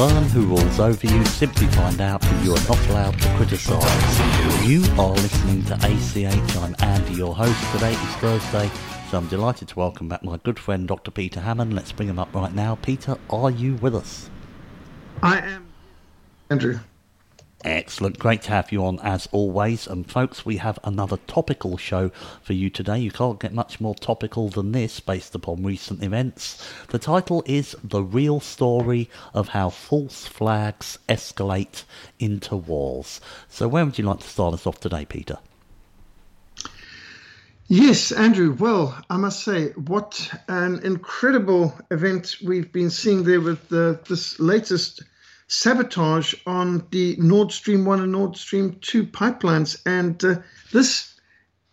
Learn who rules over you, simply find out that you are not allowed to criticise. You are listening to ACH. I'm Andy, your host. Today is Thursday, so I'm delighted to welcome back my good friend Dr. Peter Hammond. Let's bring him up right now. Peter, are you with us? I am. Andrew. Excellent. Great to have you on as always. And folks, we have another topical show for you today. You can't get much more topical than this based upon recent events. The title is The Real Story of How False Flags Escalate into Wars. So, where would you like to start us off today, Peter? Yes, Andrew. Well, I must say, what an incredible event we've been seeing there with the, this latest sabotage on the Nord Stream 1 and Nord Stream 2 pipelines. And uh, this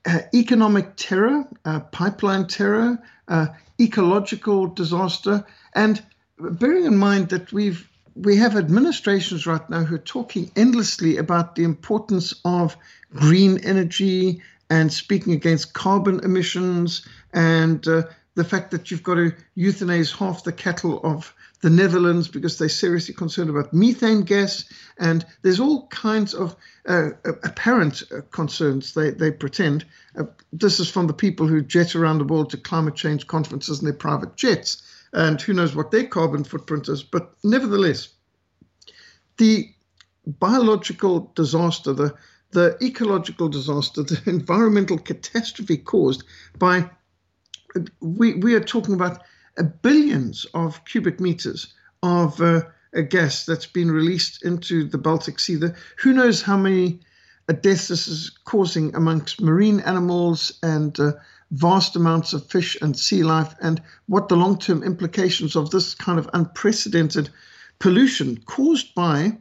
uh, economic terror, uh, pipeline terror, uh, ecological disaster, and bearing in mind that we've we have administrations right now who are talking endlessly about the importance of green energy and speaking against carbon emissions and uh, the fact that you've got to euthanize half the cattle of the Netherlands because they're seriously concerned about methane gas, and there's all kinds of uh, apparent uh, concerns. They they pretend uh, this is from the people who jet around the world to climate change conferences in their private jets, and who knows what their carbon footprint is. But nevertheless, the biological disaster, the the ecological disaster, the environmental catastrophe caused by we we are talking about billions of cubic meters of uh, a gas that's been released into the Baltic Sea. The, who knows how many uh, deaths this is causing amongst marine animals and uh, vast amounts of fish and sea life, and what the long term implications of this kind of unprecedented pollution caused by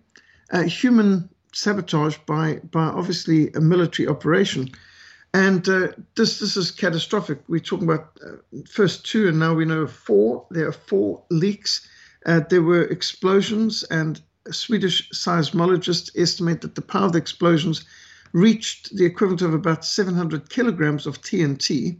uh, human sabotage by, by obviously a military operation and uh, this this is catastrophic. We're talking about uh, first two, and now we know four. There are four leaks. Uh, there were explosions, and Swedish seismologists estimate that the power of the explosions reached the equivalent of about 700 kilograms of TNT.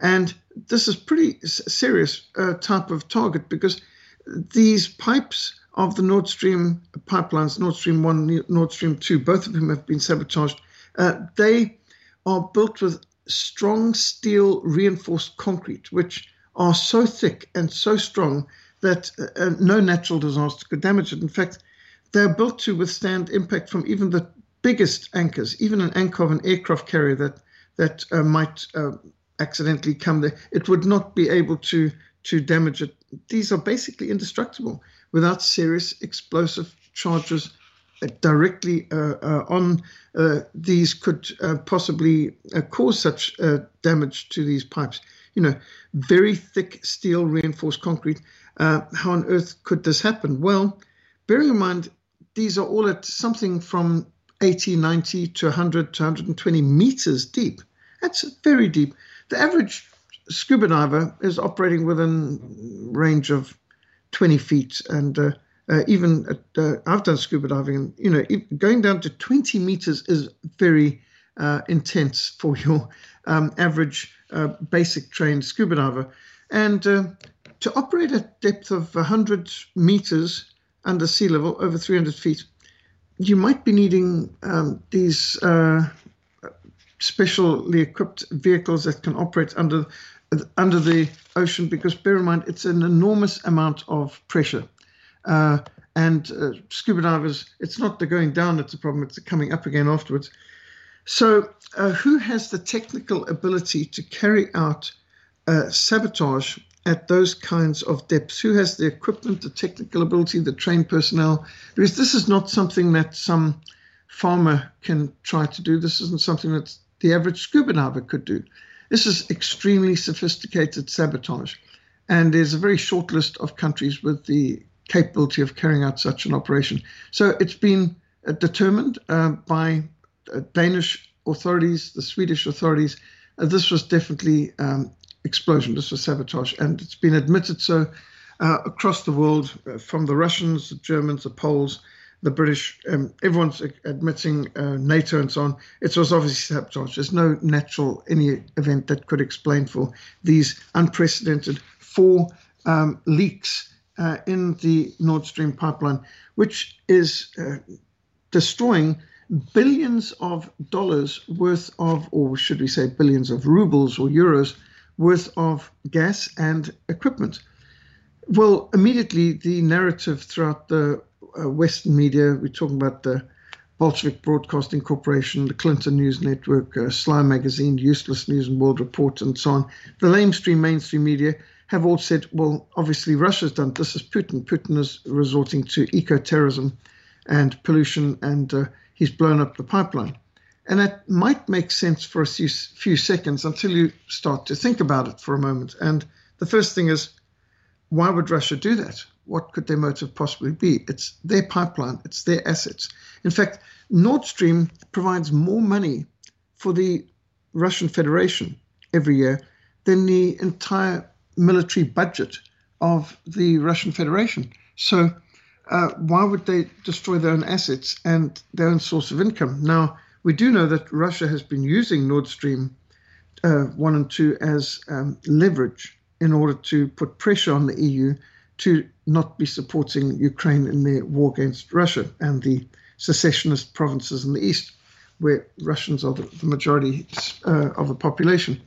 And this is pretty serious uh, type of target because these pipes of the Nord Stream pipelines, Nord Stream 1, Nord Stream 2, both of them have been sabotaged. Uh, they are built with strong steel reinforced concrete, which are so thick and so strong that uh, no natural disaster could damage it. In fact, they're built to withstand impact from even the biggest anchors, even an anchor of an aircraft carrier that that uh, might uh, accidentally come there. It would not be able to to damage it. These are basically indestructible without serious explosive charges directly uh, uh, on uh, these could possibly cause such damage to these pipes. You know, very thick steel reinforced concrete. how on earth could this happen? Well, bearing in mind, these are all at something from 80, 90 to 100 to 120 meters deep. That's very deep. The average scuba diver is operating within range of 20 feet, and uh, uh, even at, uh, I've done scuba diving, and you know, going down to 20 meters is very uh, intense for your um, average uh, basic trained scuba diver. And uh, to operate at depth of 100 meters under sea level, over 300 feet, you might be needing um, these uh, specially equipped vehicles that can operate under under the ocean because bear in mind it's an enormous amount of pressure. Uh, and uh, scuba divers, it's not the going down that's a problem, it's the coming up again afterwards. So, uh, who has the technical ability to carry out uh, sabotage at those kinds of depths? Who has the equipment, the technical ability, the trained personnel? Because this is not something that some farmer can try to do. This isn't something that the average scuba diver could do. This is extremely sophisticated sabotage. And there's a very short list of countries with the capability of carrying out such an operation. So it's been uh, determined uh, by uh, Danish authorities, the Swedish authorities. Uh, this was definitely um, explosion. This was sabotage, and it's been admitted so uh, across the world uh, from the Russians, the Germans, the Poles, the British, um, everyone's admitting NATO and so on. It was obviously sabotage. There's no natural any event that could explain for these unprecedented four um, leaks uh, in the Nord Stream pipeline, which is uh, destroying billions of dollars worth of, or should we say billions of rubles or euros worth of gas and equipment. Well, immediately the narrative throughout the uh, Western media. We're talking about the Bolshevik Broadcasting Corporation, the Clinton News Network, uh, Magazine, Useless News and World Report, and so on. The lamestream mainstream media have all said, well, obviously Russia's done this is Putin. Putin is resorting to eco terrorism and pollution, and uh, he's blown up the pipeline. And that might make sense for a few, few seconds until you start to think about it for a moment. And the first thing is, why would Russia do that? what could their motive possibly be? It's their pipeline, it's their assets. In fact, Nord Stream provides more money for the Russian Federation every year than the entire military budget of the Russian Federation. So, uh, why would they destroy their own assets and their own source of income? Now, we do know that Russia has been using Nord Stream uh, 1 and 2 as um, leverage in order to put pressure on the EU to not be supporting Ukraine in their war against Russia and the secessionist provinces in the east, where Russians are the, majority uh, of the population.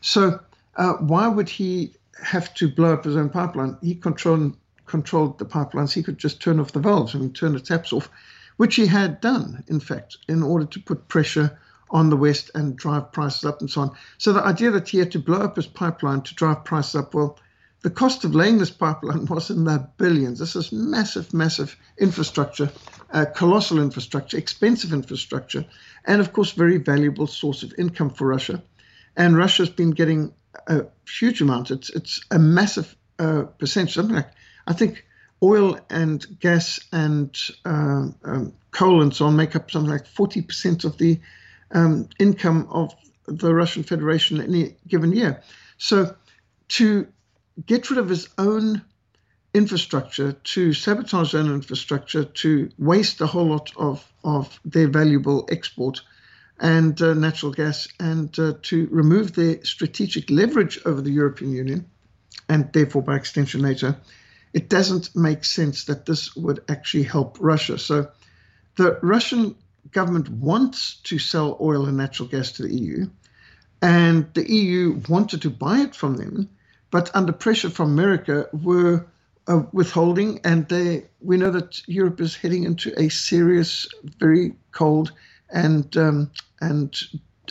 So, uh, why would he have to blow up his own pipeline? He controlled controlled the pipelines. He could just turn off the valves. I mean, turn the taps off, which he had done, in fact, in order to put pressure on the West and drive prices up and so on. So the idea that he had to blow up his pipeline to drive prices up, well, the cost of laying this pipeline was in the billions. This is massive, massive infrastructure, uh, colossal infrastructure, expensive infrastructure, and of course, very valuable source of income for Russia. And Russia's been getting a huge amount. It's it's a massive uh, percentage. Something like I think oil and gas and uh, um, coal and so on make up something like forty percent of the um, income of the Russian Federation in any given year. So to get rid of his own infrastructure, to sabotage their own infrastructure, to waste a whole lot of, of their valuable export and uh, natural gas, and uh, to remove their strategic leverage over the European Union, and therefore by extension NATO, it doesn't make sense that this would actually help Russia. So the Russian government wants to sell oil and natural gas to the EU, and the EU wanted to buy it from them but under pressure from America, were uh, withholding. And they, we know that Europe is heading into a serious, very cold and um, and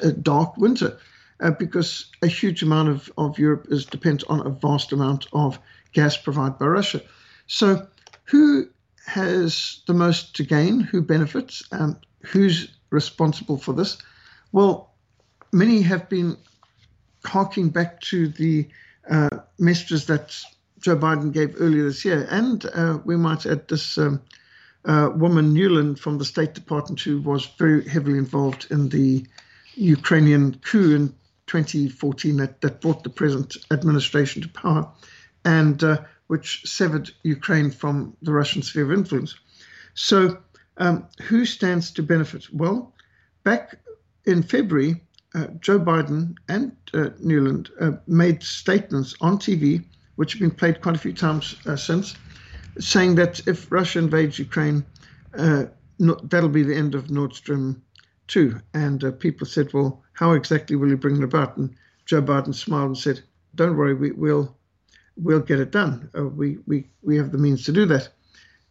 uh, dark winter uh, because a huge amount of, of Europe is dependent on a vast amount of gas provided by Russia. So, who has the most to gain? Who benefits? Um, who's responsible for this? Well, many have been harking back to the uh, messages that Joe Biden gave earlier this year. And uh, we might add this um, uh, woman, Nuland from the State Department, who was very heavily involved in the Ukrainian coup in 2014 that, that brought the present administration to power and uh, which severed Ukraine from the Russian sphere of influence. So, um, who stands to benefit? Well, back in February, uh, Joe Biden and uh, Nuland uh, made statements on TV, which have been played quite a few times uh, since, saying that if Russia invades Ukraine, uh, that'll be the end of Nord Stream 2. And uh, people said, well, how exactly will you bring it about? And Joe Biden smiled and said, don't worry, we, will we'll get it done. Uh, we, we, we have the means to do that.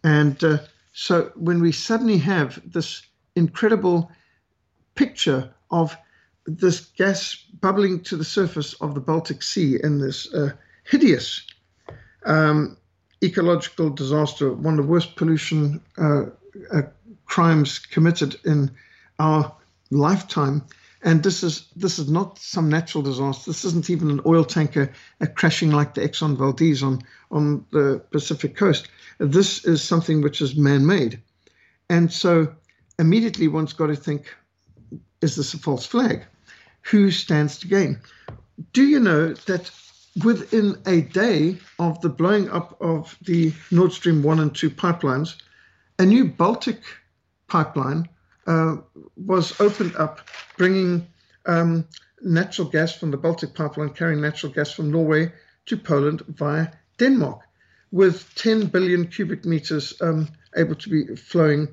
And uh, so when we suddenly have this incredible picture of this gas bubbling to the surface of the Baltic Sea in this uh, hideous um, ecological disaster, one of the worst pollution uh, uh, crimes committed in our lifetime. And this is this is not some natural disaster. This isn't even an oil tanker uh, crashing like the Exxon Valdez on on the Pacific coast. This is something which is man-made, and so immediately one's got to think: Is this a false flag? Who stands to gain? Do you know that within a day of the blowing up of the Nord Stream 1 and 2 pipelines, a new Baltic pipeline uh, was opened up, bringing um, natural gas from the Baltic pipeline, carrying natural gas from Norway to Poland via Denmark, with 10 billion cubic meters um, able to be flowing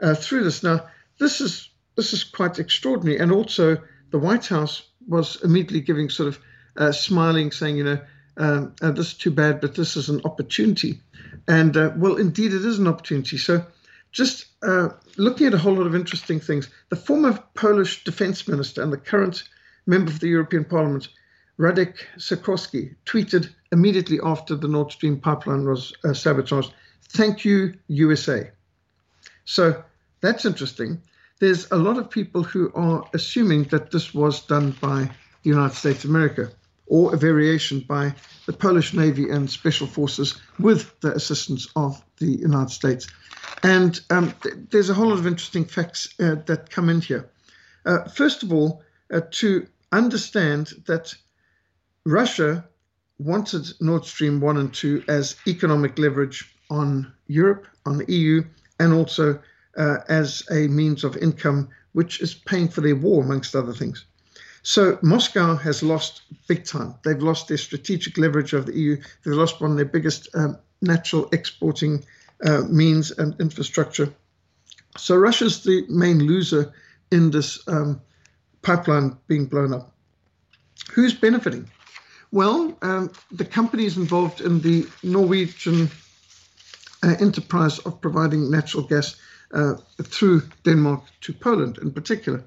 uh, through this. Now, this is this is quite extraordinary, and also the White House was immediately giving sort of uh, smiling, saying, you know, um, uh, this is too bad, but this is an opportunity. And uh, well, indeed, it is an opportunity. So just uh, looking at a whole lot of interesting things. The former Polish defense minister and the current member of the European Parliament, Radek Sikorski, tweeted immediately after the Nord Stream pipeline was uh, sabotaged, Thank you, USA. So that's interesting. There's a lot of people who are assuming that this was done by the United States of America or a variation by the Polish Navy and Special Forces with the assistance of the United States. And um, th- there's a whole lot of interesting facts uh, that come in here. Uh, first of all, uh, to understand that Russia wanted Nord Stream 1 and 2 as economic leverage on Europe, on the EU, and also uh, as a means of income, which is paying for their war, amongst other things. So Moscow has lost big time. They've lost their strategic leverage of the EU. They've lost one of their biggest um, natural exporting uh, means and infrastructure. So Russia's the main loser in this um, pipeline being blown up. Who's benefiting? Well, um, the companies involved in the Norwegian uh, enterprise of providing natural gas uh, through Denmark to Poland in particular.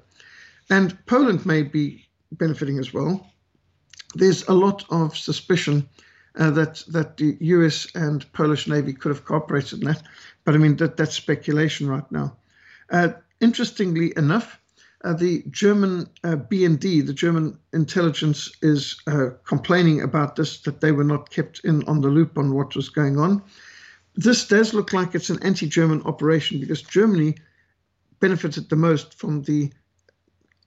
And Poland may be benefiting as well. There's a lot of suspicion uh, that that the U.S. and Polish Navy could have cooperated in that. But I mean that that's speculation right now. Uh, interestingly enough, uh, the German uh, BND, the German intelligence, is uh, complaining about this that they were not kept in on the loop on what was going on. This does look like it's an anti-German operation because Germany benefited the most from the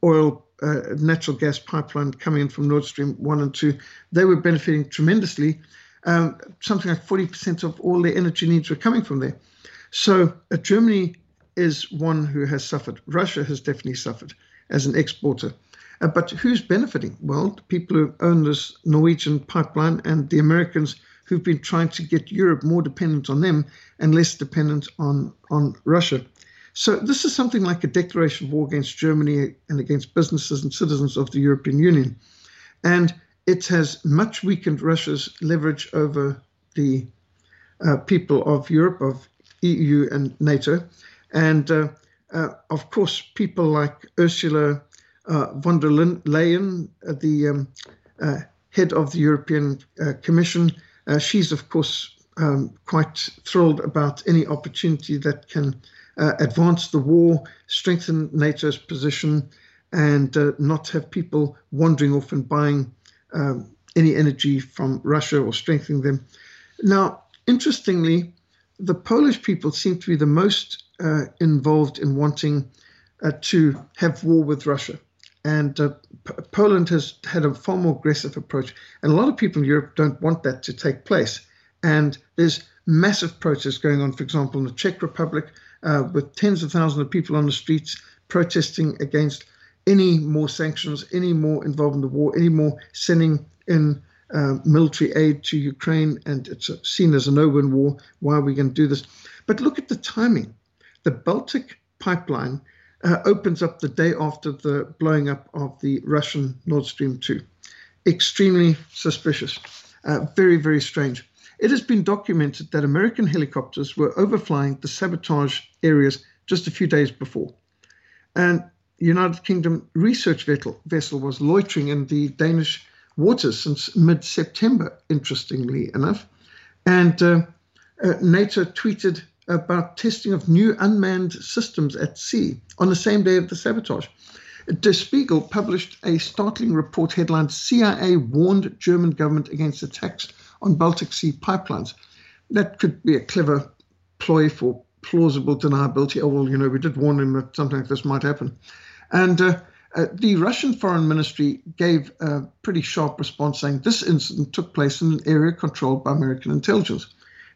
oil uh, natural gas pipeline coming in from Nord Stream 1 and 2, they were benefiting tremendously. Um, something like 40% of all their energy needs were coming from there. So uh, Germany is one who has suffered. Russia has definitely suffered as an exporter. Uh, but who's benefiting? Well, the people who own this Norwegian pipeline and the Americans who've been trying to get Europe more dependent on them and less dependent on, on Russia. So this is something like a declaration of war against Germany and against businesses and citizens of the European Union. And it has much weakened Russia's leverage over the uh, people of Europe, of EU and NATO. And uh, uh, of course, people like Ursula uh, von der Leyen, uh, the um, uh, head of the European Commission, she's, of course, um, quite thrilled about any opportunity that can uh, advance the war, strengthen NATO's position, and uh, not have people wandering off and buying um, any energy from Russia or strengthening them. Now, interestingly, the Polish people seem to be the most uh, involved in wanting uh, to have war with Russia. And uh, P- Poland has had a far more aggressive approach. And a lot of people in Europe don't want that to take place. And there's massive protests going on, for example, in the Czech Republic, uh, with tens of thousands of people on the streets protesting against any more sanctions, any more involvement in the war, any more sending in uh, military aid to Ukraine, and it's seen as a no-win war. Why are we going to do this? But look at the timing. The Baltic pipeline uh, opens up the day after the blowing up of the Russian Nord Stream 2. Extremely suspicious. Uh, very, very strange. It has been documented that American helicopters were overflying the sabotage areas just a few days before. And United Kingdom research vessel, vessel was loitering in the Danish waters since mid September, interestingly enough. And uh, uh, NATO tweeted about testing of new unmanned systems at sea on the same day of the sabotage. Der Spiegel published a startling report headlined CIA warned German government against attacks on Baltic Sea pipelines. That could be a clever ploy for plausible deniability. Oh, well, you know, we did warn them that something like this might happen. And uh, uh, the Russian Foreign Ministry gave a pretty sharp response saying this incident took place in an area controlled by American intelligence.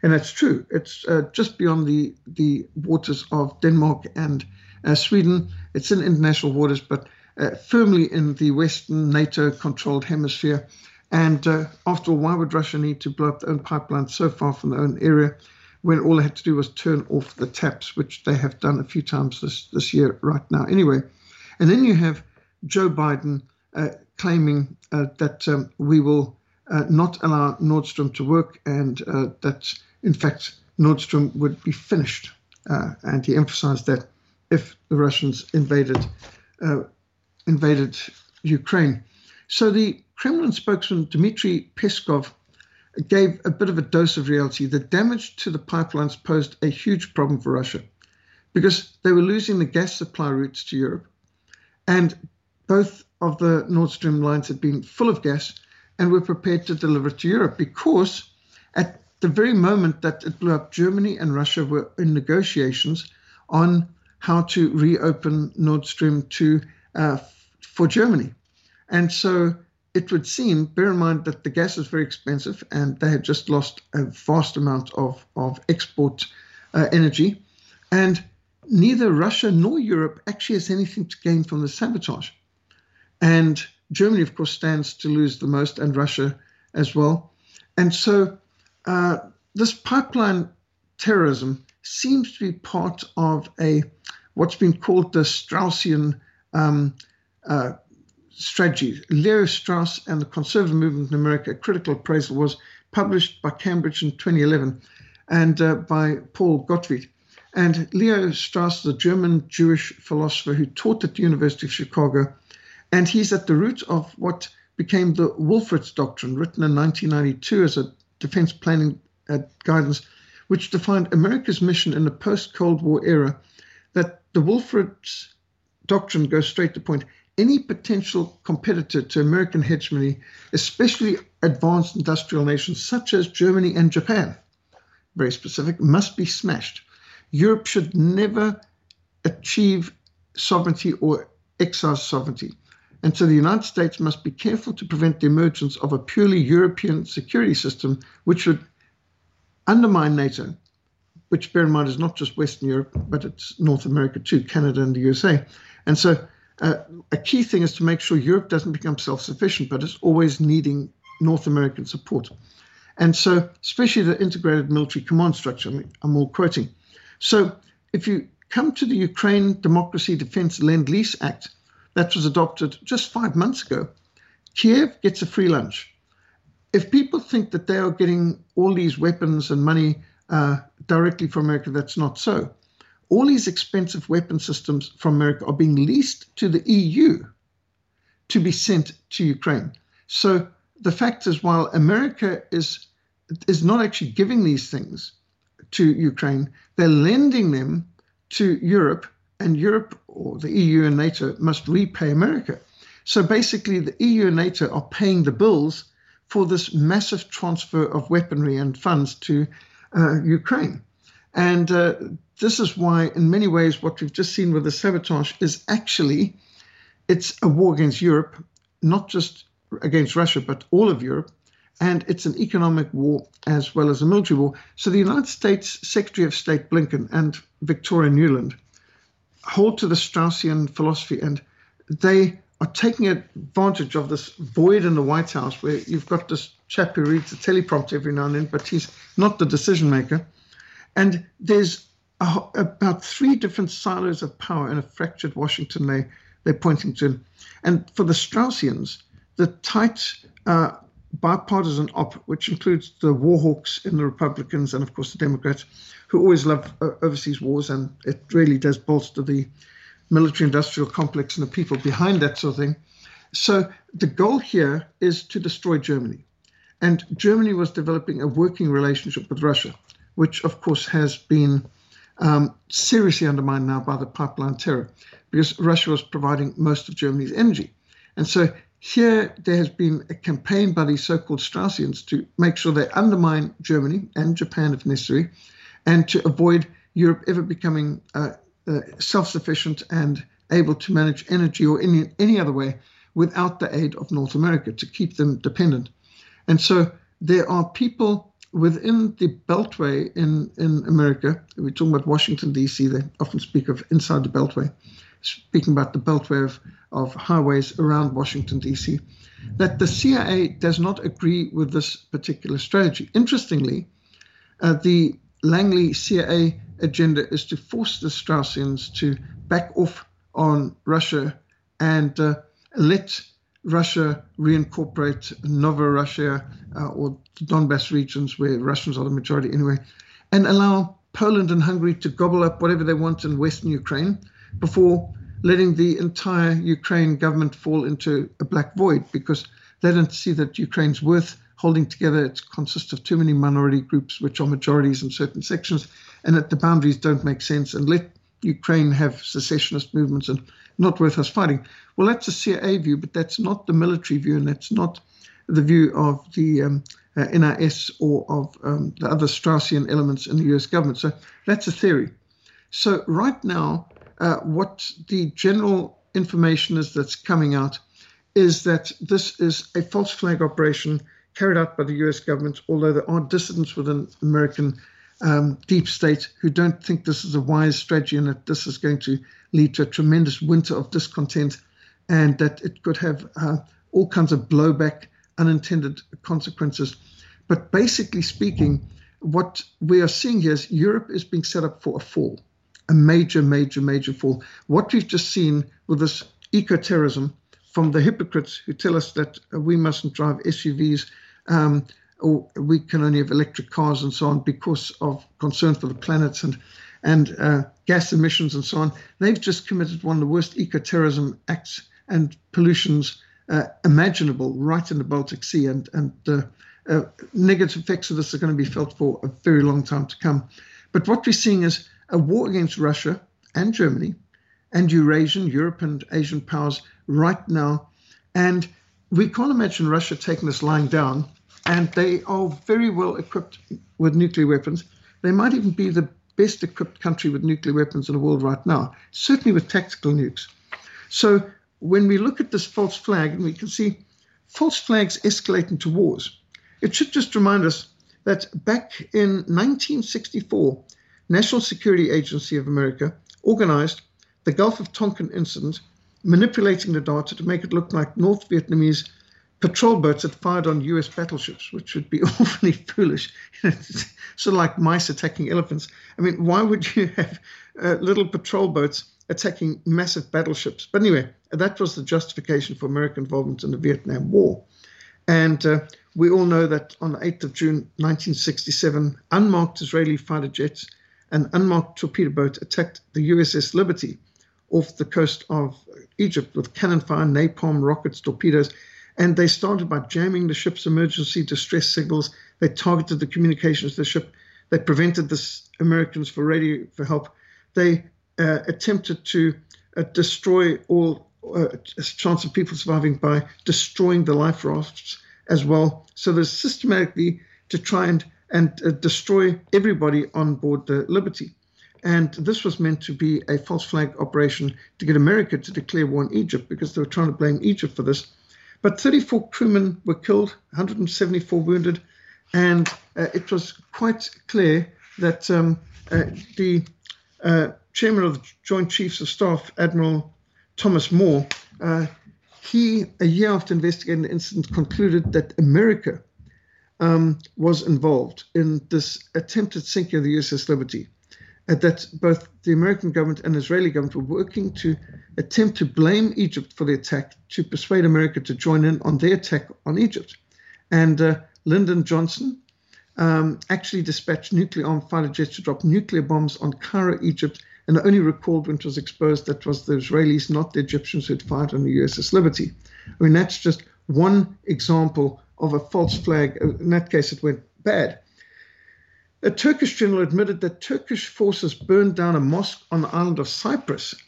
And that's true. It's uh, just beyond the, the waters of Denmark and uh, Sweden. It's in international waters, but uh, firmly in the Western NATO controlled hemisphere. And uh, after all, why would Russia need to blow up their own pipeline so far from their own area when all they had to do was turn off the taps, which they have done a few times this, this year right now? Anyway, and then you have Joe Biden uh, claiming uh, that um, we will uh, not allow Nord Stream to work and uh, that, in fact, Nord Stream would be finished. Uh, and he emphasized that if the Russians invaded invaded Ukraine. So the Kremlin spokesman Dmitry Peskov gave a bit of a dose of reality. The damage to the pipelines posed a huge problem for Russia because they were losing the gas supply routes to Europe. And both of the Nord Stream lines had been full of gas and were prepared to deliver it to Europe because at the very moment that it blew up, Germany and Russia were in negotiations on how to reopen Nord Stream 2 uh, for Germany. And so it would seem, bear in mind that the gas is very expensive and they had just lost a vast amount of, of export uh, energy. And neither Russia nor Europe actually has anything to gain from the sabotage. And Germany, of course, stands to lose the most, and Russia as well. And so uh, this pipeline terrorism seems to be part of a what's been called the Straussian um, uh, strategy. Leo Strauss and the conservative movement in America, a critical appraisal was published by Cambridge in 2011 and uh, by Paul Gottfried. And Leo Strauss, the German Jewish philosopher who taught at the University of Chicago, and he's at the root of what became the Wolfowitz Doctrine, written in 1992 as a defense planning uh, guidance, which defined America's mission in the post Cold War era. That the Wolfowitz Doctrine goes straight to point. Any potential competitor to American hegemony, especially advanced industrial nations such as Germany and Japan, very specific, must be smashed. Europe should never achieve sovereignty or exercise sovereignty. And so the United States must be careful to prevent the emergence of a purely European security system, which would undermine NATO, which, bear in mind, is not just Western Europe, but it's North America too, Canada and the USA. And so a key thing is to make sure Europe doesn't become self sufficient, but it's always needing North American support. And so, especially the integrated military command structure, I mean, I'm all quoting. So if you come to the Ukraine Democracy Defense Lend Lease Act that was adopted just five months ago, Kiev gets a free lunch. If people think that they are getting all these weapons and money uh, directly from America, that's not so. All these expensive weapon systems from America are being leased to the EU to be sent to Ukraine. So the fact is, while America is is not actually giving these things, to Ukraine. They're lending them to Europe, and Europe or the EU and NATO must repay America. So basically, the EU and NATO are paying the bills for this massive transfer of weaponry and funds to uh, Ukraine. And uh, this is why, in many ways, what we've just seen with the sabotage is actually it's a war against Europe, not just against Russia, but all of Europe and it's an economic war as well as a military war. So the United States Secretary of State Blinken and Victoria Nuland hold to the Straussian philosophy, and they are taking advantage of this void in the White House where you've got this chap who reads the teleprompter every now and then, but he's not the decision maker. And there's about three different silos of power in a fractured Washington they, they're pointing to. And for the Straussians, the tight uh, bipartisan op, which includes the war hawks in the Republicans and, of course, the Democrats, who always love uh, overseas wars, and it really does bolster the military industrial complex and the people behind that sort of thing. So the goal here is to destroy Germany. And Germany was developing a working relationship with Russia, which, of course, has been um, seriously undermined now by the pipeline terror because Russia was providing most of Germany's energy. And so here there has been a campaign by these so called Straussians to make sure they undermine Germany and Japan if necessary, and to avoid Europe ever becoming uh, uh, self sufficient and able to manage energy or any, any other way without the aid of North America to keep them dependent. And so there are people within the Beltway in, in America, we're talking about Washington, D.C., they often speak of inside the Beltway, speaking about the Beltway of, of highways around Washington, D.C., that the CIA does not agree with this particular strategy. Interestingly, uh, the Langley CIA agenda is to force the Straussians to back off on Russia and uh, let Russia reincorporate Nova Russia uh, or the Donbass regions where Russians are the majority anyway, and allow Poland and Hungary to gobble up whatever they want in Western Ukraine before letting the entire Ukraine government fall into a black void because they don't see that Ukraine's worth holding together. It consists of too many minority groups, which are majorities in certain sections, and that the boundaries don't make sense. And let Ukraine have secessionist movements and not worth us fighting. Well, that's a CIA view, but that's not the military view, and that's not the view of the um, uh, NRS or of um, the other Straussian elements in the US government. So that's a theory. So, right now, uh, what the general information is that's coming out is that this is a false flag operation carried out by the US government, although there are dissidents within American um, deep state who don't think this is a wise strategy and that this is going to lead to a tremendous winter of discontent and that it could have uh, all kinds of blowback, unintended consequences. But basically speaking, what we are seeing here is Europe is being set up for a fall, a major, major, major fall. What we've just seen with this eco terrorism from the hypocrites who tell us that we mustn't drive SUVs. Um, or we can only have electric cars and so on because of concern for the planet and and uh, gas emissions and so on. They've just committed one of the worst eco-terrorism acts and pollutions uh, imaginable right in the Baltic Sea, and and uh, uh negative effects of this are going to be felt for a very long time to come. But what we're seeing is a war against Russia and Germany and Eurasian, Europe and Asian powers right now, and we can't imagine Russia taking this lying down and they are very well equipped with nuclear weapons. They might even be the best equipped country with nuclear weapons in the world right now, certainly with tactical nukes. So when we look at this false flag and we can see false flags escalate into wars, it should just remind us that back in 1964, National Security Agency of America organized the Gulf of Tonkin incident, manipulating the data to make it look like North Vietnamese patrol boats had fired on US battleships, which would be awfully foolish. sort of like mice attacking elephants. I mean, why would you have uh, little patrol boats attacking massive battleships? But anyway, that was the justification for American involvement in the Vietnam War. And uh, we all know that on the 8th of June 1967, unmarked Israeli fighter jets and unmarked torpedo boat attacked the USS Liberty off the coast of Egypt with cannon fire, napalm, rockets, torpedoes, and they started by jamming the ship's emergency distress signals. They targeted the communications of the ship. They prevented the Americans for radio for help. They uh, attempted to uh, destroy all uh, chance of people surviving by destroying the life rafts as well. So there's systematically to try and and uh, destroy everybody on board the Liberty. And this was meant to be a false flag operation to get America to declare war on Egypt because they were trying to blame Egypt for this. But 34 crewmen were killed, 174 wounded, and uh, it was quite clear that um, uh, the uh, chairman of the Joint Chiefs of Staff, Admiral Thomas Moore, uh, he, a year after investigating the incident, concluded that America um, was involved in this attempted sinking of the USS Liberty. Uh, that both the American government and Israeli government were working to attempt to blame Egypt for the attack to persuade America to join in on their attack on Egypt. And uh, Lyndon Johnson um, actually dispatched nuclear armed fighter jets to drop nuclear bombs on Cairo, Egypt, and only recalled when it was exposed that was the Israelis, not the Egyptians, who had fired on the USS Liberty. I mean, that's just one example of a false flag. In that case, it went bad. A Turkish general admitted that Turkish forces burned down a mosque on the island of Cyprus.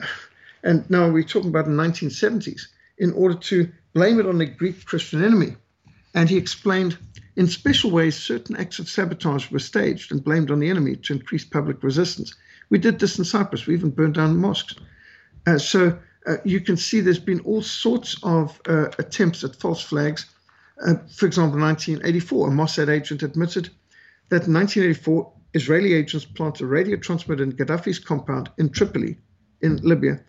And now we're talking about the 1970s in order to blame it on the Greek Christian enemy. And he explained in special ways certain acts of sabotage were staged and blamed on the enemy to increase public resistance. We did this in Cyprus. We even burned down mosques. Uh, so uh, you can see there's been all sorts of uh, attempts at false flags. Uh, for example, 1984, a Mossad agent admitted that in 1984, Israeli agents planted a radio transmitter in Gaddafi's compound in Tripoli, in Libya,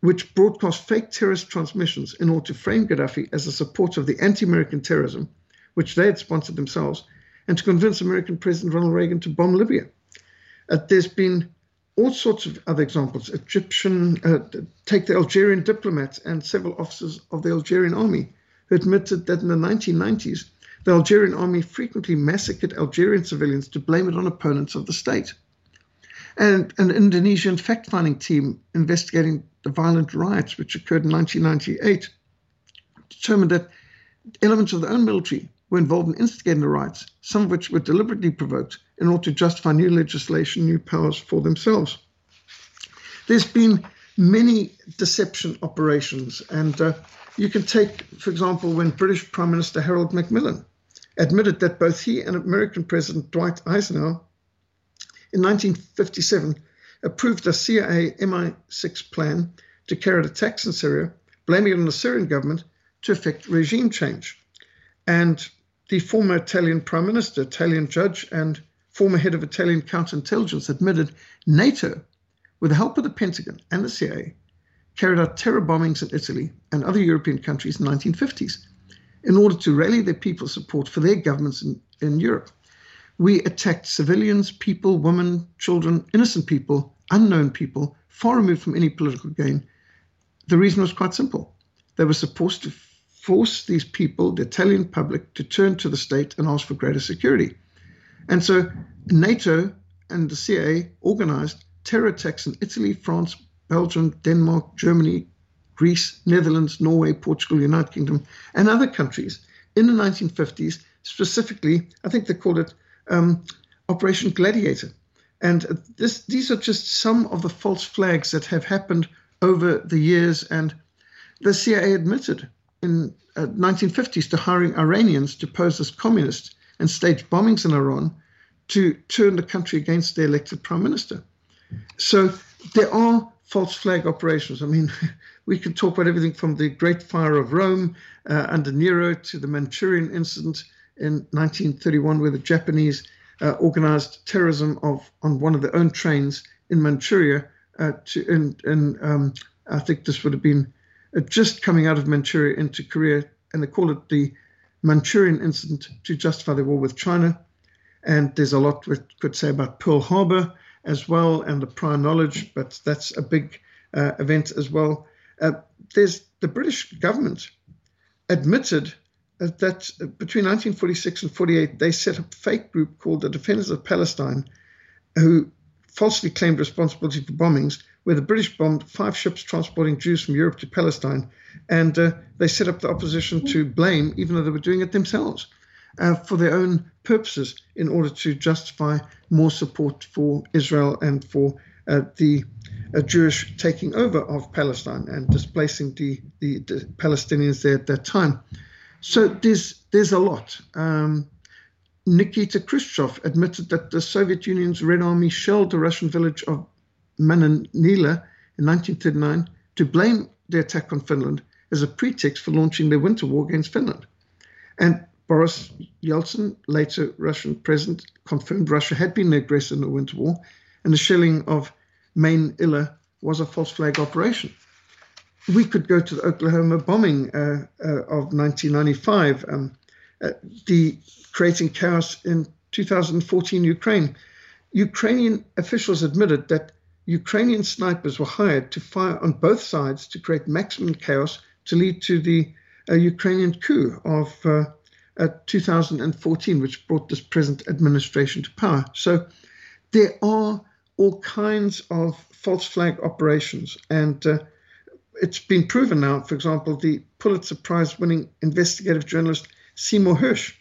which broadcast fake terrorist transmissions in order to frame Gaddafi as a supporter of the anti American terrorism, which they had sponsored themselves, and to convince American President Ronald Reagan to bomb Libya. Uh, there's been all sorts of other examples. Egyptian, uh, take the Algerian diplomats and several officers of the Algerian army who admitted that in the 1990s, the Algerian army frequently massacred Algerian civilians to blame it on opponents of the state. And an Indonesian fact finding team investigating the violent riots which occurred in 1998 determined that elements of their own military were involved in instigating the riots, some of which were deliberately provoked in order to justify new legislation, new powers for themselves. There's been many deception operations, and uh, you can take, for example, when British Prime Minister Harold Macmillan admitted that both he and American President Dwight Eisenhower in 1957 approved a CIA MI6 plan to carry out attacks in Syria, blaming it on the Syrian government to effect regime change. And the former Italian prime minister, Italian judge, and former head of Italian counterintelligence admitted NATO, with the help of the Pentagon and the CIA, carried out terror bombings in Italy and other European countries in the 1950s in order to rally their people's support for their governments in, in Europe. We attacked civilians, people, women, children, innocent people, unknown people, far removed from any political gain. The reason was quite simple. They were supposed to force these people, the Italian public, to turn to the state and ask for greater security. And so NATO and the CIA organized terror attacks in Italy, France, Belgium, Denmark, Germany, Greece, Netherlands, Norway, Portugal, United Kingdom, and other countries in the 1950s. Specifically, I think they called it um, Operation Gladiator. And this, these are just some of the false flags that have happened over the years. And the CIA admitted in uh, 1950s to hiring Iranians to pose as communists and stage bombings in Iran to turn the country against the elected prime minister. So there are false flag operations. I mean, we could talk about everything from the Great Fire of Rome uh, under Nero to the Manchurian incident in 1931, where the Japanese uh, organized terrorism of on one of their own trains in Manchuria. Uh, to in um, I think this would have been uh, just coming out of Manchuria into Korea, and they call it the Manchurian incident to justify the war with China. And there's a lot we could say about Pearl Harbor as well and the prior knowledge, but that's a big uh, event as well. Uh, there's the British government admitted that between 1946 and 48 they set up a fake group called the Defenders of Palestine, who falsely claimed responsibility for bombings, where the British bombed five ships transporting Jews from Europe to Palestine, and uh, they set up the opposition to blame, even though they were doing it themselves, uh, for their own purposes, in order to justify more support for Israel and for uh, the a Jewish taking over of Palestine and displacing the, the, the, Palestinians there at that time. So there's there's a lot. Um, Nikita Khrushchev admitted that the Soviet Union's Red Army shelled the Russian village of Mainila in 1939 to blame the attack on Finland as a pretext for launching their winter war against Finland. And Boris Yeltsin, later Russian president, confirmed Russia had been the aggressor in the winter war, and the shelling of Mainila was a false flag operation. We could go to the Oklahoma bombing uh, uh, of 1995, um, uh, the creating chaos in 2014 Ukraine. Ukrainian officials admitted that Ukrainian snipers were hired to fire on both sides to create maximum chaos to lead to the uh, Ukrainian coup of uh, uh, 2014, which brought this present administration to power. So there are all kinds of false flag operations, and uh, it's been proven now. For example, the Pulitzer Prize winning investigative journalist Seymour Hersh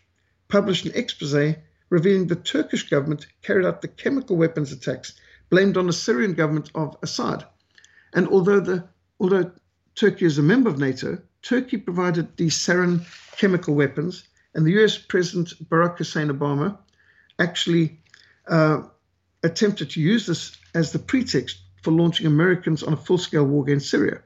published an expose revealing the Turkish government carried out the chemical weapons attacks blamed on the Syrian government of Assad. And although the although Turkey is a member of NATO, Turkey provided the sarin chemical weapons, and the US President Barack Hussein Obama actually uh, attempted to use this as the pretext for launching Americans on a full scale war against Syria.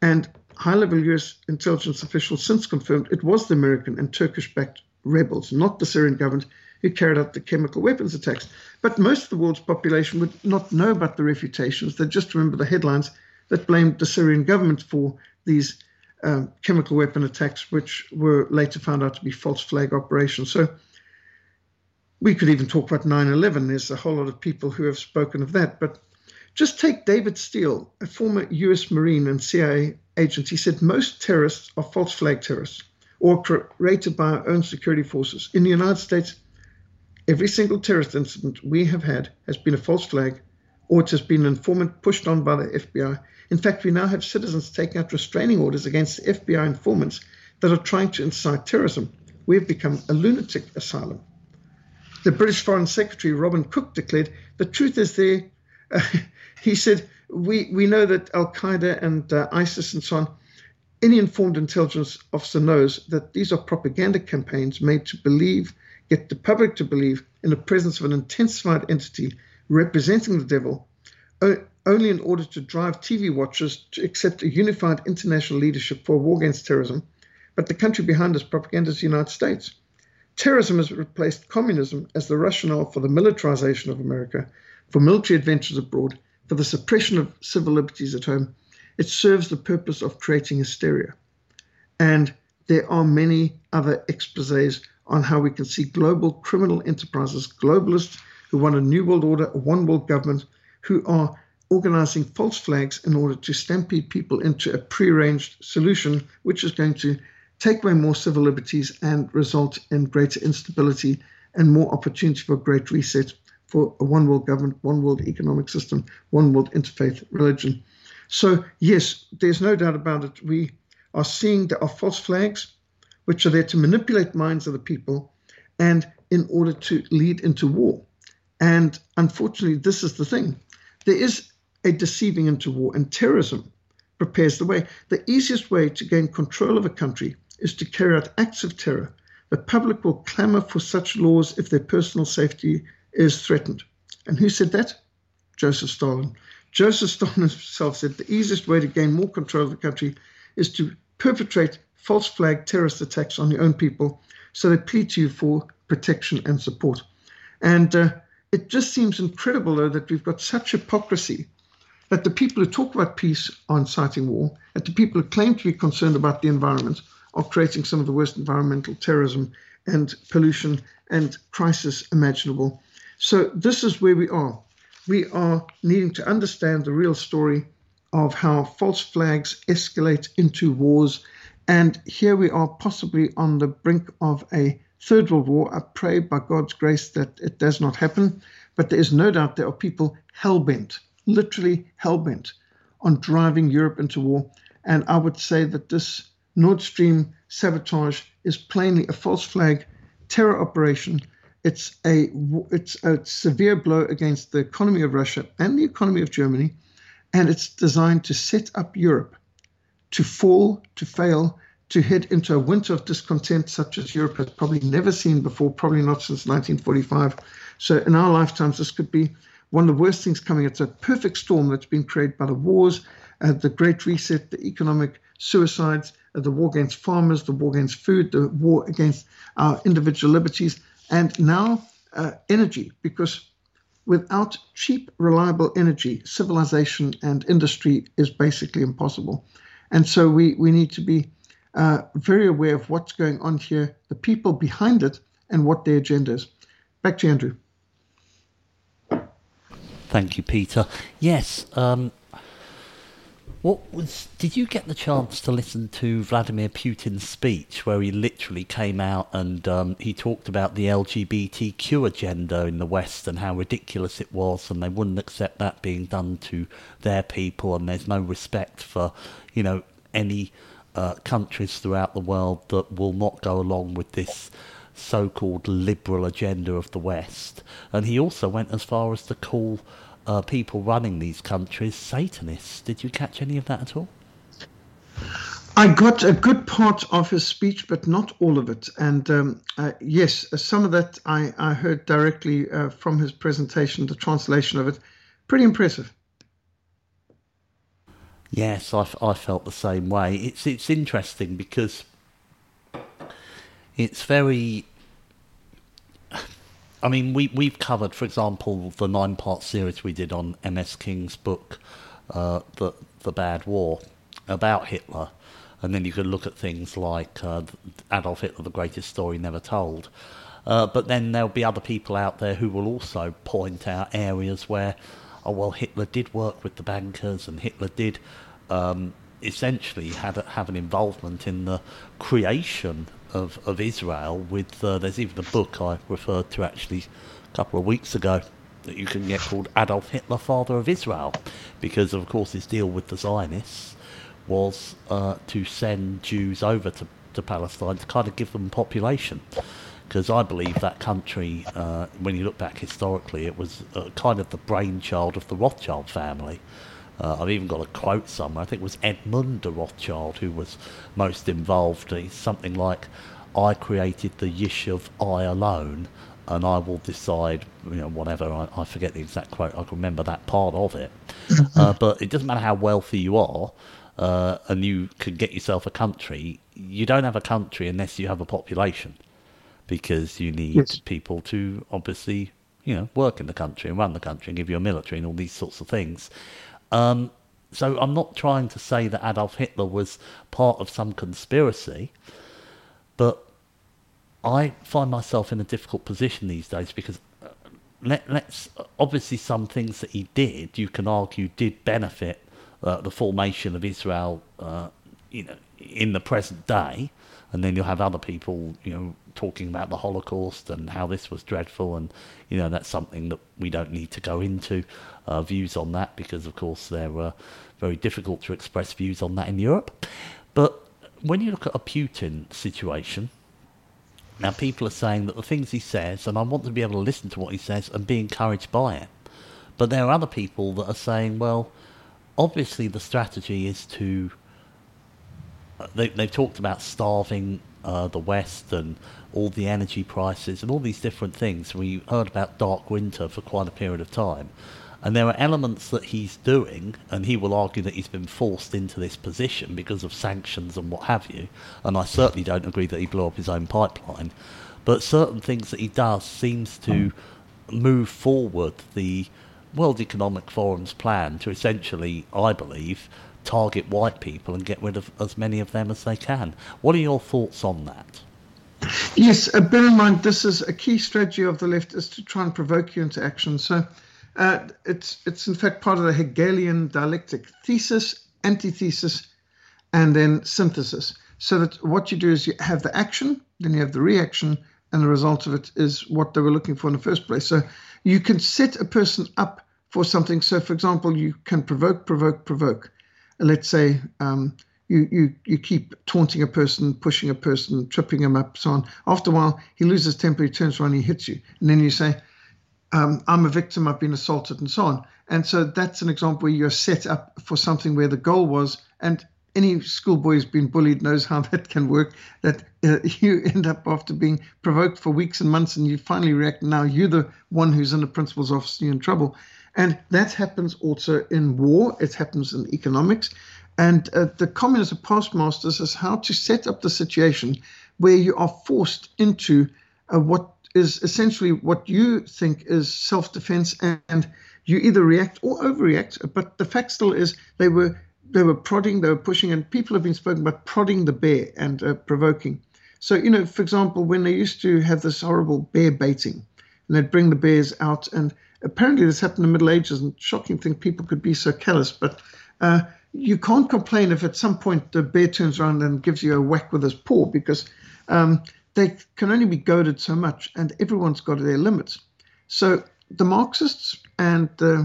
And high level US intelligence officials since confirmed it was the American and Turkish backed rebels, not the Syrian government, who carried out the chemical weapons attacks. But most of the world's population would not know about the refutations. They just remember the headlines that blamed the Syrian government for these um, chemical weapon attacks, which were later found out to be false flag operations. So we could even talk about 9 11. There's a whole lot of people who have spoken of that. But just take David Steele, a former US Marine and CIA agent. He said most terrorists are false flag terrorists or created by our own security forces. In the United States, every single terrorist incident we have had has been a false flag or it has been an informant pushed on by the FBI. In fact, we now have citizens taking out restraining orders against FBI informants that are trying to incite terrorism. We have become a lunatic asylum. The British Foreign Secretary Robin Cook declared the truth is there. Uh, he said, we, we know that Al Qaeda and uh, ISIS and so on, any informed intelligence officer knows that these are propaganda campaigns made to believe, get the public to believe, in the presence of an intensified entity representing the devil, only in order to drive TV watchers to accept a unified international leadership for a war against terrorism. But the country behind this propaganda is the United States. Terrorism has replaced communism as the rationale for the militarization of America, for military adventures abroad, for the suppression of civil liberties at home. It serves the purpose of creating hysteria. And there are many other exposes on how we can see global criminal enterprises, globalists who want a new world order, a one world government, who are organizing false flags in order to stampede people into a prearranged solution, which is going to take away more civil liberties and result in greater instability and more opportunity for a great reset for a one world government, one world economic system, one world interfaith religion. So, yes, there's no doubt about it. We are seeing there are false flags which are there to manipulate minds of the people and in order to lead into war. And unfortunately, this is the thing. There is a deceiving into war, and terrorism prepares the way. The easiest way to gain control of a country is to carry out acts of terror. The public will clamor for such laws if their personal safety is threatened. And who said that? Joseph Stalin. Joseph Stalin himself said the easiest way to gain more control of the country is to perpetrate false flag terrorist attacks on your own people so they plead to you for protection and support. And uh, it just seems incredible, though, that we've got such hypocrisy that the people who talk about peace are inciting war, that the people who claim to be concerned about the environment are creating some of the worst environmental terrorism and pollution and crisis imaginable. So, this is where we are. We are needing to understand the real story of how false flags escalate into wars. And here we are, possibly on the brink of a third world war. I pray by God's grace that it does not happen. But there is no doubt there are people hell bent, literally hell bent, on driving Europe into war. And I would say that this Nord Stream sabotage is plainly a false flag terror operation. It's a it's a severe blow against the economy of Russia and the economy of Germany, and it's designed to set up Europe to fall, to fail, to head into a winter of discontent such as Europe has probably never seen before, probably not since 1945. So in our lifetimes, this could be one of the worst things coming. It's a perfect storm that's been created by the wars, uh, the Great Reset, the economic suicides, uh, the war against farmers, the war against food, the war against our individual liberties, and now uh, energy, because without cheap, reliable energy, civilization and industry is basically impossible. And so we, we need to be uh, very aware of what's going on here, the people behind it, and what their agenda is. Back to Andrew. Thank you, Peter. Yes. Um, what was? Did you get the chance to listen to Vladimir Putin's speech, where he literally came out and um, he talked about the LGBTQ agenda in the West and how ridiculous it was, and they wouldn't accept that being done to their people, and there's no respect for, you know, any uh, countries throughout the world that will not go along with this so-called liberal agenda of the West. And he also went as far as to call uh, people running these countries Satanists. Did you catch any of that at all? I got a good part of his speech, but not all of it. And um, uh, yes, some of that I, I heard directly uh, from his presentation, the translation of it. Pretty impressive. Yes, I, I felt the same way. It's it's interesting because it's very I mean, we we've covered, for example, the nine part series we did on M.S. King's book, uh, the the Bad War, about Hitler, and then you could look at things like uh, Adolf Hitler, the greatest story never told. Uh, but then there'll be other people out there who will also point out areas where, oh well, Hitler did work with the bankers, and Hitler did um, essentially had have an involvement in the creation of, of Israel. With uh, there's even a book I referred to actually a couple of weeks ago that you can get called Adolf Hitler, Father of Israel, because of course his deal with the Zionists was uh, to send Jews over to, to Palestine to kind of give them population. Because I believe that country, uh, when you look back historically, it was uh, kind of the brainchild of the Rothschild family. Uh, I've even got a quote somewhere. I think it was Edmond de Rothschild who was most involved. He's something like, "I created the Yishuv I alone, and I will decide, you know, whatever." I, I forget the exact quote. I can remember that part of it. uh, but it doesn't matter how wealthy you are, uh, and you can get yourself a country. You don't have a country unless you have a population, because you need yes. people to obviously, you know, work in the country and run the country and give you a military and all these sorts of things. Um, so I'm not trying to say that Adolf Hitler was part of some conspiracy, but I find myself in a difficult position these days because uh, let, us obviously some things that he did, you can argue, did benefit uh, the formation of Israel, uh, you know, in the present day, and then you'll have other people, you know, talking about the Holocaust and how this was dreadful, and you know that's something that we don't need to go into uh, views on that because, of course, they're uh, very difficult to express views on that in Europe. But when you look at a Putin situation, now people are saying that the things he says, and I want to be able to listen to what he says and be encouraged by it. But there are other people that are saying, well, obviously the strategy is to. They, they've talked about starving uh, the West and all the energy prices and all these different things. We heard about dark winter for quite a period of time. And there are elements that he's doing, and he will argue that he's been forced into this position because of sanctions and what have you. And I certainly don't agree that he blew up his own pipeline. But certain things that he does seems to move forward the World Economic Forum's plan to essentially, I believe, target white people and get rid of as many of them as they can. What are your thoughts on that? Yes, uh, bear in mind this is a key strategy of the left is to try and provoke you into action. So uh, it's it's in fact part of the Hegelian dialectic: thesis, antithesis, and then synthesis. So that what you do is you have the action, then you have the reaction, and the result of it is what they were looking for in the first place. So you can set a person up for something. So, for example, you can provoke, provoke, provoke. Let's say um, you, you you keep taunting a person, pushing a person, tripping him up, so on. After a while, he loses temper, he turns around, he hits you, and then you say, um, I'm a victim, I've been assaulted, and so on. And so that's an example where you're set up for something where the goal was, and any schoolboy who's been bullied knows how that can work. That uh, you end up after being provoked for weeks and months, and you finally react. Now you're the one who's in the principal's office, you're in trouble. And that happens also in war. It happens in economics. And uh, the communist postmasters is how to set up the situation where you are forced into uh, what is essentially what you think is self defense, and you either react or overreact. But the fact still is they were they were prodding, they were pushing, and people have been spoken about prodding the bear and uh, provoking. So you know, for example, when they used to have this horrible bear baiting, and they'd bring the bears out, and apparently this happened in the Middle Ages, and shocking thing people could be so callous. But uh, you can't complain if at some point the bear turns around and gives you a whack with his paw because um, they can only be goaded so much, and everyone's got their limits. So the Marxists and uh,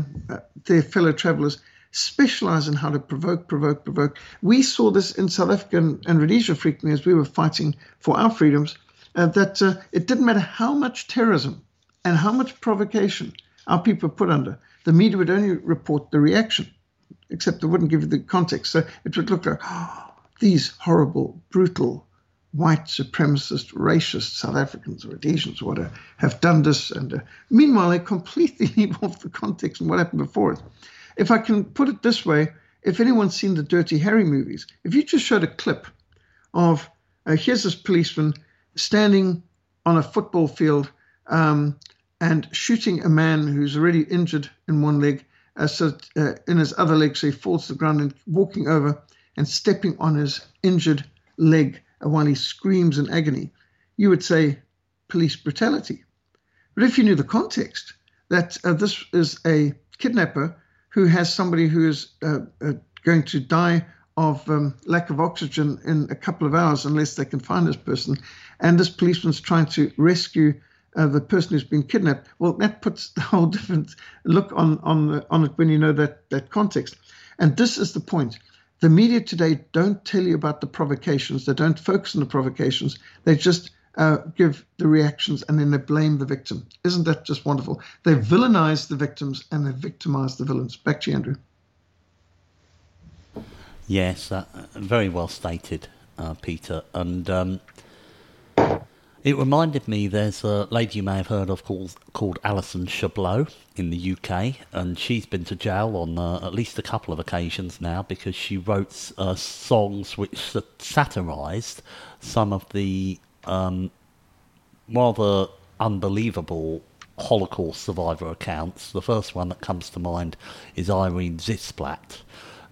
their fellow travelers specialize in how to provoke, provoke, provoke. We saw this in South Africa and, and Rhodesia frequently as we were fighting for our freedoms, uh, that uh, it didn't matter how much terrorism and how much provocation our people put under, the media would only report the reaction, except they wouldn't give you the context. So it would look like, oh, these horrible, brutal, white supremacist, racist South Africans or Rhodesians or whatever have done this. And uh, meanwhile, they completely leave off the context and what happened before it. If I can put it this way, if anyone's seen the Dirty Harry movies, if you just showed a clip of uh, here's this policeman standing on a football field um, and shooting a man who's already injured in one leg, uh, so uh, in his other leg, so he falls to the ground and walking over and stepping on his injured leg while he screams in agony, you would say police brutality. But if you knew the context, that uh, this is a kidnapper who has somebody who is uh, uh, going to die of um, lack of oxygen in a couple of hours unless they can find this person. And this policeman's trying to rescue uh, the person who's been kidnapped. Well, that puts the whole different look on on on it when you know that that context. And this is the point. The media today don't tell you about the provocations. They don't focus on the provocations. They just uh, give the reactions and then they blame the victim. Isn't that just wonderful? They villainize the victims and they victimize the villains. Back to you, Andrew. Yes, uh, very well stated, uh, Peter. And um, it reminded me there's a lady you may have heard of called, called Alison Chabloz in the UK, and she's been to jail on uh, at least a couple of occasions now because she wrote uh, songs which satirised some of the um, rather unbelievable Holocaust survivor accounts. The first one that comes to mind is Irene Zisblatt,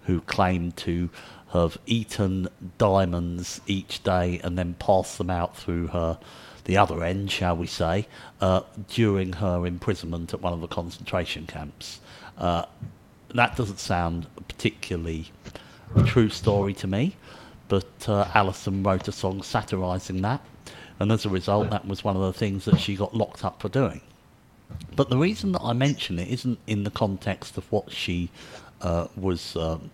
who claimed to have eaten diamonds each day and then passed them out through her the other end, shall we say, uh, during her imprisonment at one of the concentration camps. Uh, that doesn't sound particularly true story to me, but uh, Alison wrote a song satirising that and as a result, that was one of the things that she got locked up for doing. But the reason that I mention it isn't in the context of what she uh, was um,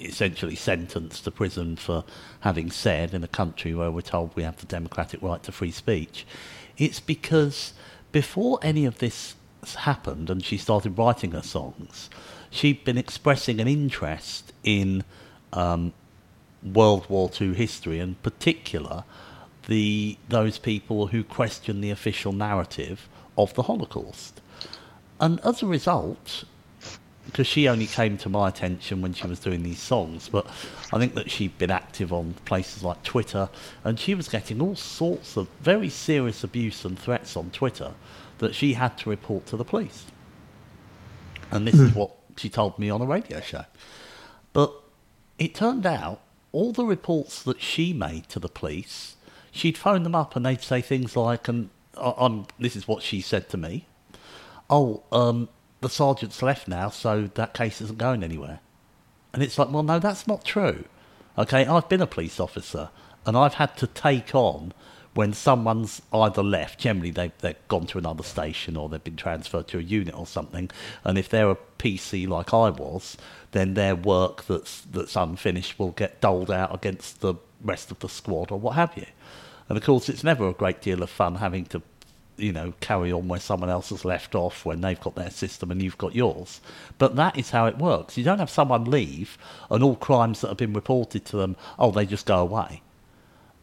essentially sentenced to prison for having said in a country where we're told we have the democratic right to free speech. It's because before any of this happened and she started writing her songs, she'd been expressing an interest in um, World War II history, in particular the those people who question the official narrative of the Holocaust. And as a result, because she only came to my attention when she was doing these songs, but I think that she'd been active on places like Twitter, and she was getting all sorts of very serious abuse and threats on Twitter that she had to report to the police. And this is hmm. what she told me on a radio show. But it turned out all the reports that she made to the police she'd phone them up and they'd say things like, and I'm, this is what she said to me, oh, um, the sergeant's left now, so that case isn't going anywhere. And it's like, well, no, that's not true. Okay, I've been a police officer and I've had to take on when someone's either left, generally they've, they've gone to another station or they've been transferred to a unit or something, and if they're a PC like I was, then their work that's, that's unfinished will get doled out against the rest of the squad or what have you. And of course, it's never a great deal of fun having to, you know, carry on where someone else has left off when they've got their system and you've got yours. But that is how it works. You don't have someone leave and all crimes that have been reported to them, oh, they just go away.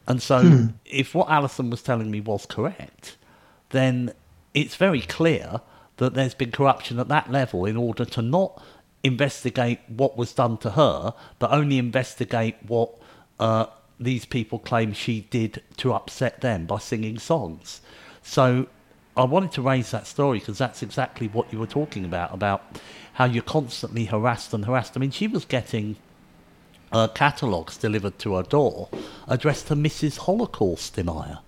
And so, hmm. if what Alison was telling me was correct, then it's very clear that there's been corruption at that level in order to not investigate what was done to her, but only investigate what uh, these people claim she did to upset them by singing songs. So I wanted to raise that story because that's exactly what you were talking about about how you're constantly harassed and harassed. I mean, she was getting uh, catalogues delivered to her door addressed to Mrs. Holocaust denier.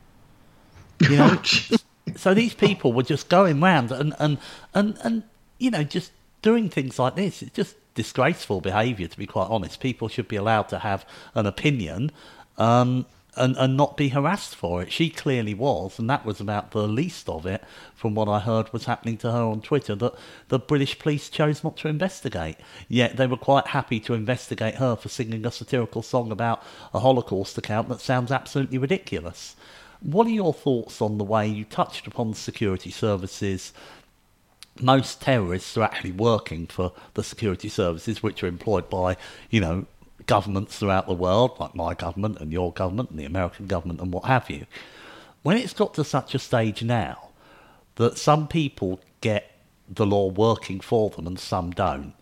You know, so these people were just going round and, and, and, and, you know, just doing things like this. It's just disgraceful behaviour, to be quite honest. People should be allowed to have an opinion. Um, and, and not be harassed for it. She clearly was, and that was about the least of it, from what I heard was happening to her on Twitter, that the British police chose not to investigate. Yet they were quite happy to investigate her for singing a satirical song about a Holocaust account that sounds absolutely ridiculous. What are your thoughts on the way you touched upon security services? Most terrorists are actually working for the security services, which are employed by, you know, governments throughout the world, like my government and your government and the American government and what have you, when it's got to such a stage now that some people get the law working for them and some don't,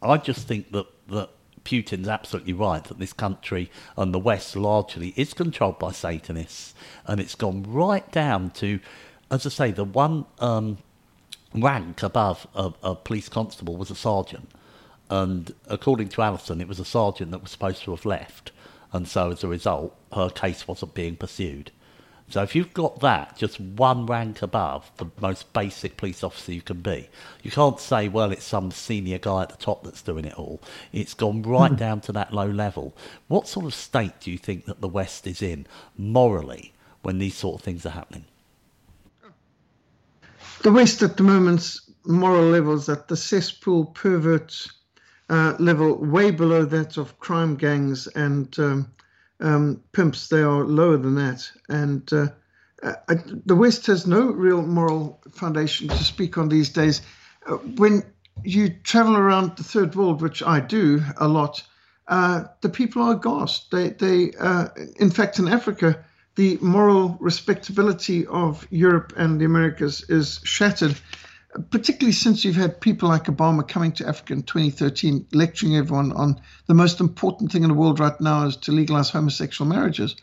I just think that, that Putin's absolutely right that this country and the West largely is controlled by Satanists, and it's gone right down to, as I say, the one um, rank above a, a police constable was a sergeant and according to Alison, it was a sergeant that was supposed to have left, and so as a result, her case wasn't being pursued. So if you've got that, just one rank above the most basic police officer you can be, you can't say, well, it's some senior guy at the top that's doing it all. It's gone right hmm. down to that low level. What sort of state do you think that the West is in morally when these sort of things are happening? The West at the moment's moral levels at the cesspool perverts uh, level way below that of crime gangs and um, um, pimps. They are lower than that. And uh, I, the West has no real moral foundation to speak on these days. Uh, when you travel around the third world, which I do a lot, uh, the people are aghast. They, they, uh, in fact, in Africa, the moral respectability of Europe and the Americas is shattered particularly since you've had people like Obama coming to Africa in 2013, lecturing everyone on the most important thing in the world right now is to legalize homosexual marriages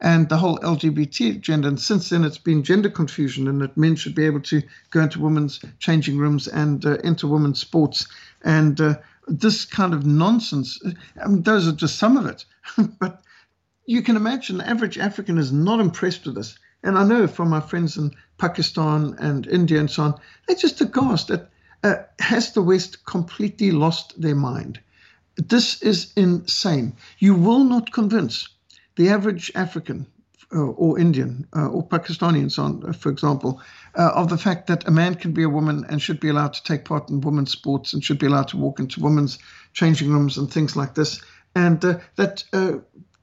and the whole LGBT agenda. And since then, it's been gender confusion and that men should be able to go into women's changing rooms and uh, enter women's sports. And uh, this kind of nonsense, I mean, those are just some of it. but you can imagine the average African is not impressed with this. And I know from my friends in Pakistan and India and so on, they're just aghast at uh, has the West completely lost their mind? This is insane. You will not convince the average African uh, or Indian uh, or Pakistani and so on, uh, for example, uh, of the fact that a man can be a woman and should be allowed to take part in women's sports and should be allowed to walk into women's changing rooms and things like this, and uh, that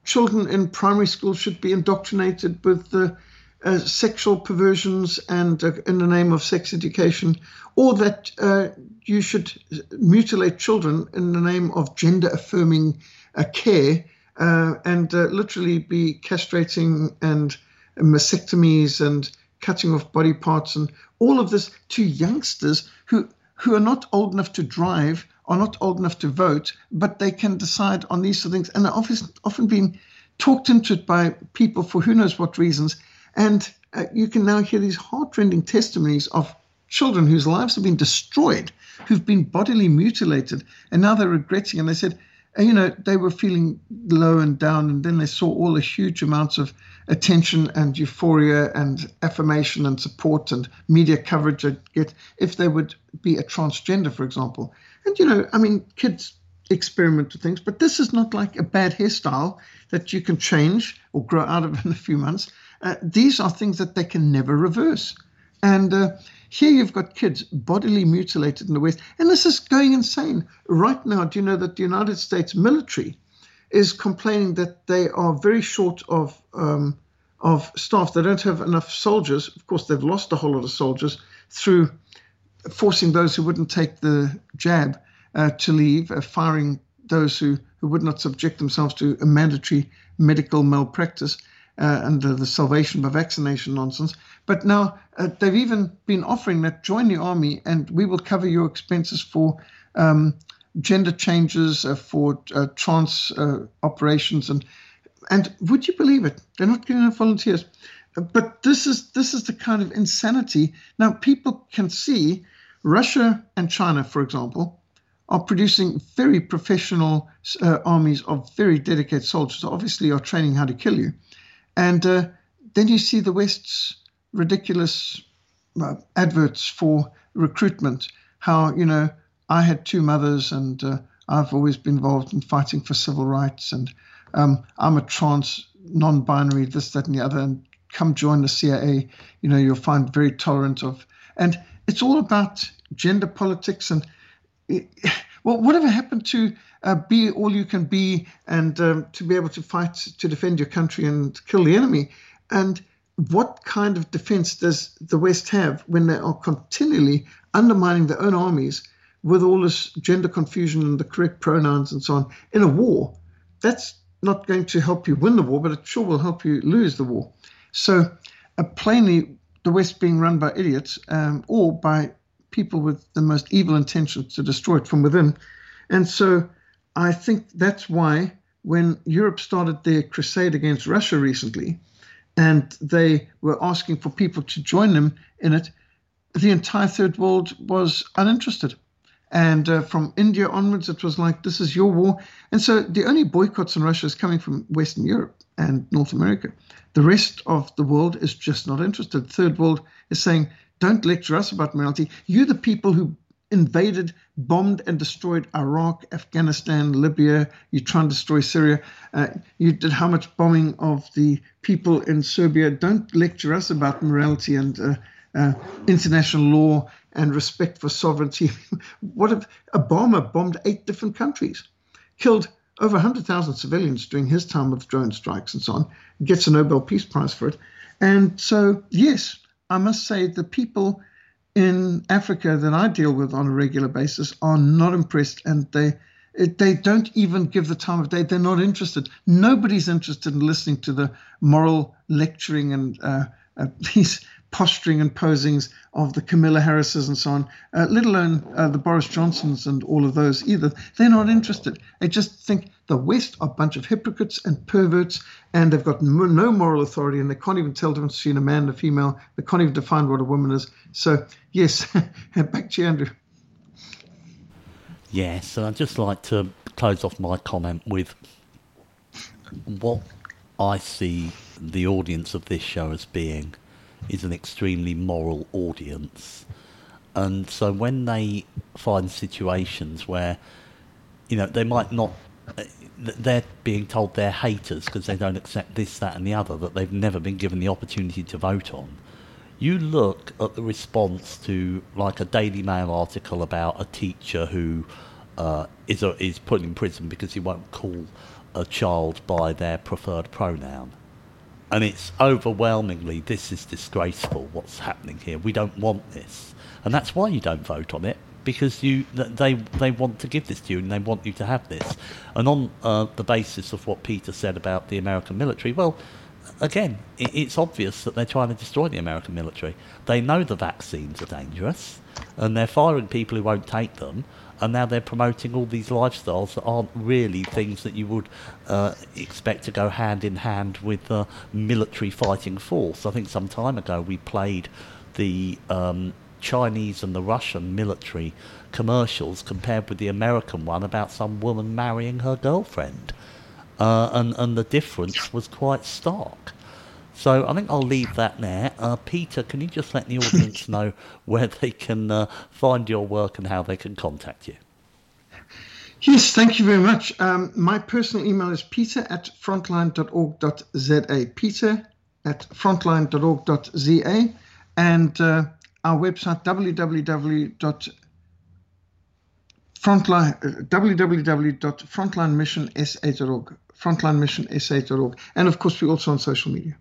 children in primary school should be indoctrinated with the uh, sexual perversions and uh, in the name of sex education, or that uh, you should mutilate children in the name of gender affirming uh, care uh, and uh, literally be castrating and mastectomies and cutting off body parts and all of this to youngsters who who are not old enough to drive, are not old enough to vote, but they can decide on these sort of things. And are often, often being talked into it by people for who knows what reasons and uh, you can now hear these heartrending testimonies of children whose lives have been destroyed, who've been bodily mutilated, and now they're regretting. And they said, uh, you know, they were feeling low and down, and then they saw all the huge amounts of attention and euphoria and affirmation and support and media coverage they get if they would be a transgender, for example. And, you know, I mean, kids experiment with things, but this is not like a bad hairstyle that you can change or grow out of in a few months. Uh, these are things that they can never reverse. And uh, here you've got kids bodily mutilated in the West. And this is going insane. Right now, do you know that the United States military is complaining that they are very short of, um, of staff? They don't have enough soldiers. Of course, they've lost a whole lot of soldiers through forcing those who wouldn't take the jab uh, to leave, uh, firing those who, who would not subject themselves to a mandatory medical malpractice uh, and the salvation by vaccination nonsense. But now uh, they've even been offering that join the army and we will cover your expenses for um, gender changes, uh, for uh, trans uh, operations, and and would you believe it? They're not getting enough volunteers. Uh, but this is this is the kind of insanity. Now people can see Russia and China, for example, are producing very professional armies of very dedicated soldiers. Obviously, are training how to kill you. And uh, then you see the West's ridiculous uh, adverts for recruitment. How you know I had two mothers, and uh, I've always been involved in fighting for civil rights, and um, I'm a trans, non-binary, this, that, and the other, and come join the CIA. You know, you'll find very tolerant of, and it's all about gender politics and. It, well, whatever happened to uh, be all you can be and um, to be able to fight to defend your country and kill the enemy? And what kind of defense does the West have when they are continually undermining their own armies with all this gender confusion and the correct pronouns and so on in a war, that's not going to help you win the war, but it sure will help you lose the war. So, uh, plainly, the West being run by idiots um, or by people with the most evil intentions to destroy it from within. And so, I think that's why when Europe started their crusade against Russia recently, and they were asking for people to join them in it, the entire third world was uninterested. And uh, from India onwards, it was like, this is your war. And so the only boycotts in Russia is coming from Western Europe and North America. The rest of the world is just not interested. Third world is saying, don't lecture us about morality. You're the people who invaded, bombed, and destroyed Iraq, Afghanistan, Libya. You try and destroy Syria. Uh, you did how much bombing of the people in Serbia. Don't lecture us about morality and uh, uh, international law and respect for sovereignty. what if Obama bombed eight different countries, killed over 100,000 civilians during his time of drone strikes and so on, gets a Nobel Peace Prize for it. And so, yes, I must say the people in Africa that I deal with on a regular basis are not impressed and they they don't even give the time of day. They're not interested. Nobody's interested in listening to the moral lecturing and uh, uh, these posturing and posings of the Kamala Harrises and so on, uh, let alone uh, the Boris Johnsons and all of those either. They're not interested. They just think the West are a bunch of hypocrites and perverts, and they've got no moral authority, and they can't even tell the difference between a man and a female. They can't even define what a woman is. So, yes, back to you, Andrew. Yes, and I'd just like to close off my comment with what I see the audience of this show as being is an extremely moral audience. And so when they find situations where, you know, they might not, they're being told they're haters because they don't accept this, that, and the other that they've never been given the opportunity to vote on. You look at the response to, like, a Daily Mail article about a teacher who uh, is a, is put in prison because he won't call a child by their preferred pronoun and it's overwhelmingly this is disgraceful what's happening here. We don't want this. And that's why you don't vote on it because you they they want to give this to you and they want you to have this. And on uh, the basis of what Peter said about the American military well again it's obvious that they're trying to destroy the American military. They know the vaccines are dangerous and they're firing people who won't take them and now they're promoting all these lifestyles that aren't really things that you would uh, expect to go hand in hand with the military fighting force. I think some time ago we played the um, Chinese and the Russian military commercials compared with the American one about some woman marrying her girlfriend. Uh, and, and the difference was quite stark. So I think I'll leave that there. Uh, Peter, can you just let the audience know where they can uh, find your work and how they can contact you? Yes, thank you very much. Um, my personal email is peter at frontline.org.za. Peter at frontline.org.za. And uh, our website, www.frontline, www.frontlinemissionsa.org. Frontlinemissionsa.org. And of course, we're also on social media.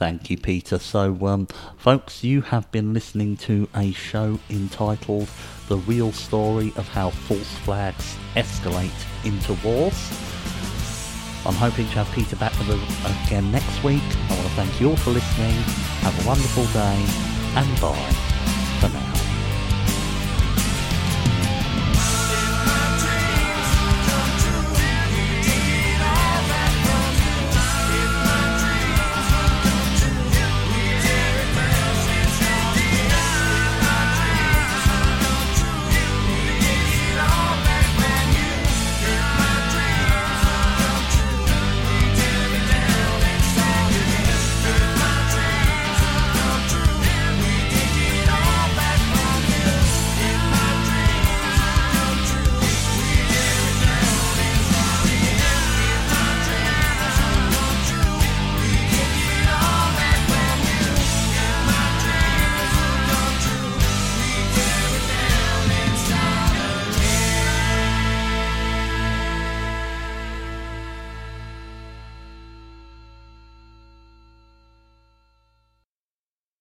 Thank you, Peter. So, um, folks, you have been listening to a show entitled The Real Story of How False Flags Escalate into Wars. I'm hoping to have Peter back with us again next week. I want to thank you all for listening. Have a wonderful day and bye.